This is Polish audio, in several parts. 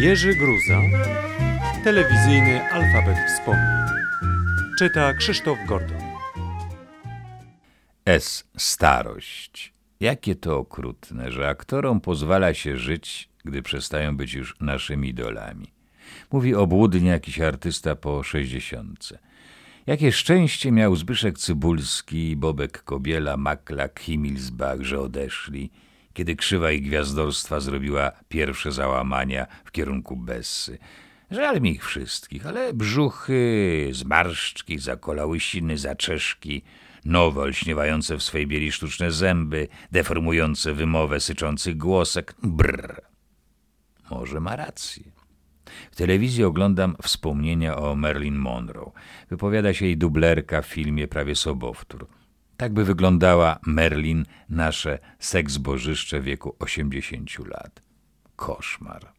Jerzy Gruza, telewizyjny alfabet wspomnień. Czyta Krzysztof Gordon. S. Starość. Jakie to okrutne, że aktorom pozwala się żyć, gdy przestają być już naszymi idolami. Mówi obłudnie jakiś artysta po sześćdziesiątce. Jakie szczęście miał Zbyszek Cybulski, Bobek Kobiela, Maklak, Himmelsbach, że odeszli, kiedy krzywa ich gwiazdorstwa zrobiła pierwsze załamania w kierunku Bessy. Żal mi ich wszystkich, ale brzuchy, zmarszczki, zakolałysiny, zaczeszki, nowe, olśniewające w swej bieli sztuczne zęby, deformujące wymowę syczących głosek, brr. Może ma rację. W telewizji oglądam wspomnienia o Marilyn Monroe. Wypowiada się jej dublerka w filmie Prawie Sobowtór. Tak by wyglądała Merlin, nasze seks-bożyszcze wieku 80 lat. Koszmar.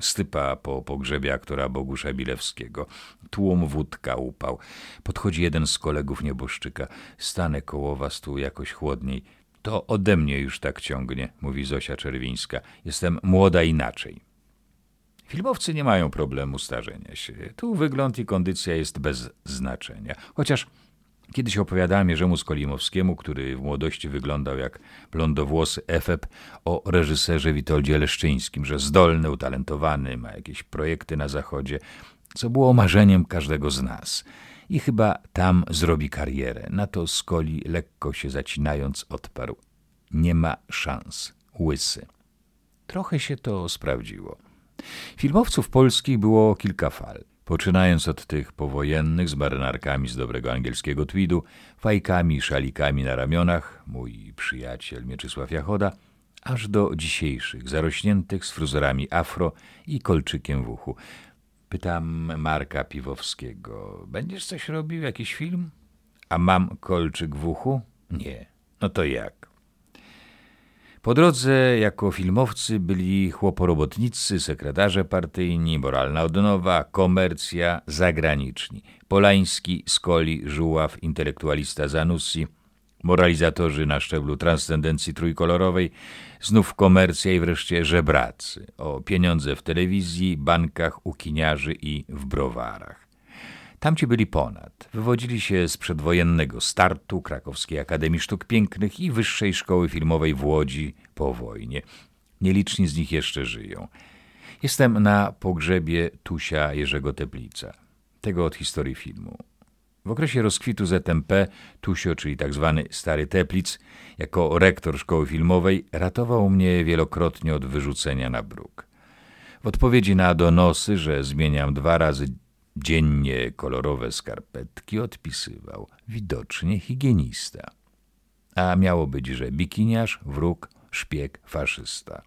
Stypa po pogrzebie aktora Bogusza Bilewskiego. Tłum wódka upał. Podchodzi jeden z kolegów nieboszczyka. Stanę koło was tu jakoś chłodniej. To ode mnie już tak ciągnie, mówi Zosia Czerwińska. Jestem młoda inaczej. Filmowcy nie mają problemu starzenia się. Tu wygląd i kondycja jest bez znaczenia. Chociaż kiedyś opowiadałem Jerzemu Skolimowskiemu, który w młodości wyglądał jak blondowłosy Efeb, o reżyserze Witoldzie Leszczyńskim, że zdolny, utalentowany, ma jakieś projekty na zachodzie, co było marzeniem każdego z nas. I chyba tam zrobi karierę. Na to Skoli, lekko się zacinając, odparł. Nie ma szans. Łysy. Trochę się to sprawdziło. Filmowców polskich było kilka fal. Poczynając od tych powojennych z marynarkami z dobrego angielskiego tweedu, fajkami, szalikami na ramionach, mój przyjaciel Mieczysław Jachoda, aż do dzisiejszych, zarośniętych z fruzorami afro i kolczykiem w uchu. Pytam Marka Piwowskiego, będziesz coś robił, jakiś film? A mam kolczyk w uchu? Nie. No to jak? Po drodze jako filmowcy byli chłoporobotnicy, sekretarze partyjni, moralna odnowa, komercja, zagraniczni. Polański, Skoli, Żuław, intelektualista Zanussi, moralizatorzy na szczeblu transcendencji trójkolorowej, znów komercja i wreszcie żebracy o pieniądze w telewizji, bankach, ukiniarzy i w browarach. Tamci byli ponad. Wywodzili się z przedwojennego startu Krakowskiej Akademii Sztuk Pięknych i Wyższej Szkoły Filmowej w Łodzi po wojnie. Nieliczni z nich jeszcze żyją. Jestem na pogrzebie Tusia Jerzego Teplica. Tego od historii filmu. W okresie rozkwitu ZMP Tusio, czyli tak zwany Stary Teplic, jako rektor szkoły filmowej, ratował mnie wielokrotnie od wyrzucenia na bruk. W odpowiedzi na donosy, że zmieniam dwa razy dziennie kolorowe skarpetki odpisywał widocznie higienista. A miało być, że bikiniarz, wróg, szpieg, faszysta.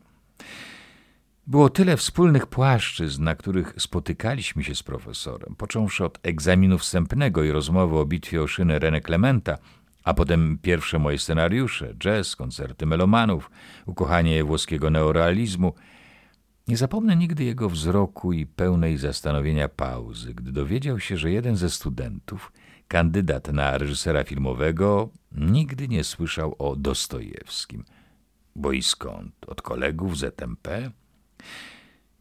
Było tyle wspólnych płaszczyzn, na których spotykaliśmy się z profesorem, począwszy od egzaminu wstępnego i rozmowy o bitwie o szynę René Clementa, a potem pierwsze moje scenariusze, jazz, koncerty melomanów, ukochanie włoskiego neorealizmu – nie zapomnę nigdy jego wzroku i pełnej zastanowienia pauzy, gdy dowiedział się, że jeden ze studentów, kandydat na reżysera filmowego, nigdy nie słyszał o Dostojewskim. Bo i skąd? Od kolegów ZMP?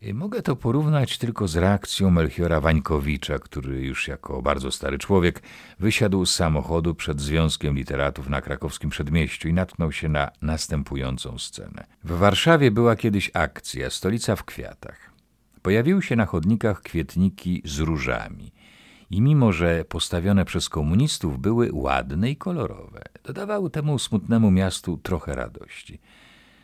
Mogę to porównać tylko z reakcją Melchiora Wańkowicza, który już jako bardzo stary człowiek wysiadł z samochodu przed Związkiem Literatów na krakowskim przedmieściu i natknął się na następującą scenę. W Warszawie była kiedyś akcja Stolica w kwiatach. Pojawiły się na chodnikach kwietniki z różami i mimo, że postawione przez komunistów były ładne i kolorowe, dodawały temu smutnemu miastu trochę radości –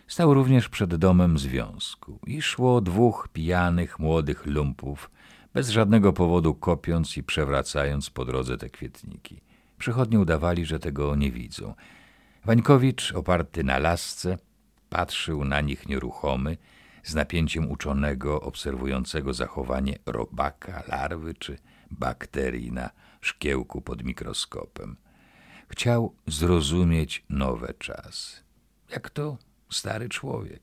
Stał również przed domem związku i szło dwóch pijanych młodych lumpów, bez żadnego powodu kopiąc i przewracając po drodze te kwietniki. Przychodnie udawali, że tego nie widzą. Wańkowicz, oparty na lasce, patrzył na nich nieruchomy, z napięciem uczonego obserwującego zachowanie robaka, larwy czy bakterii na szkiełku pod mikroskopem. Chciał zrozumieć nowe czasy. Jak to stary człowiek.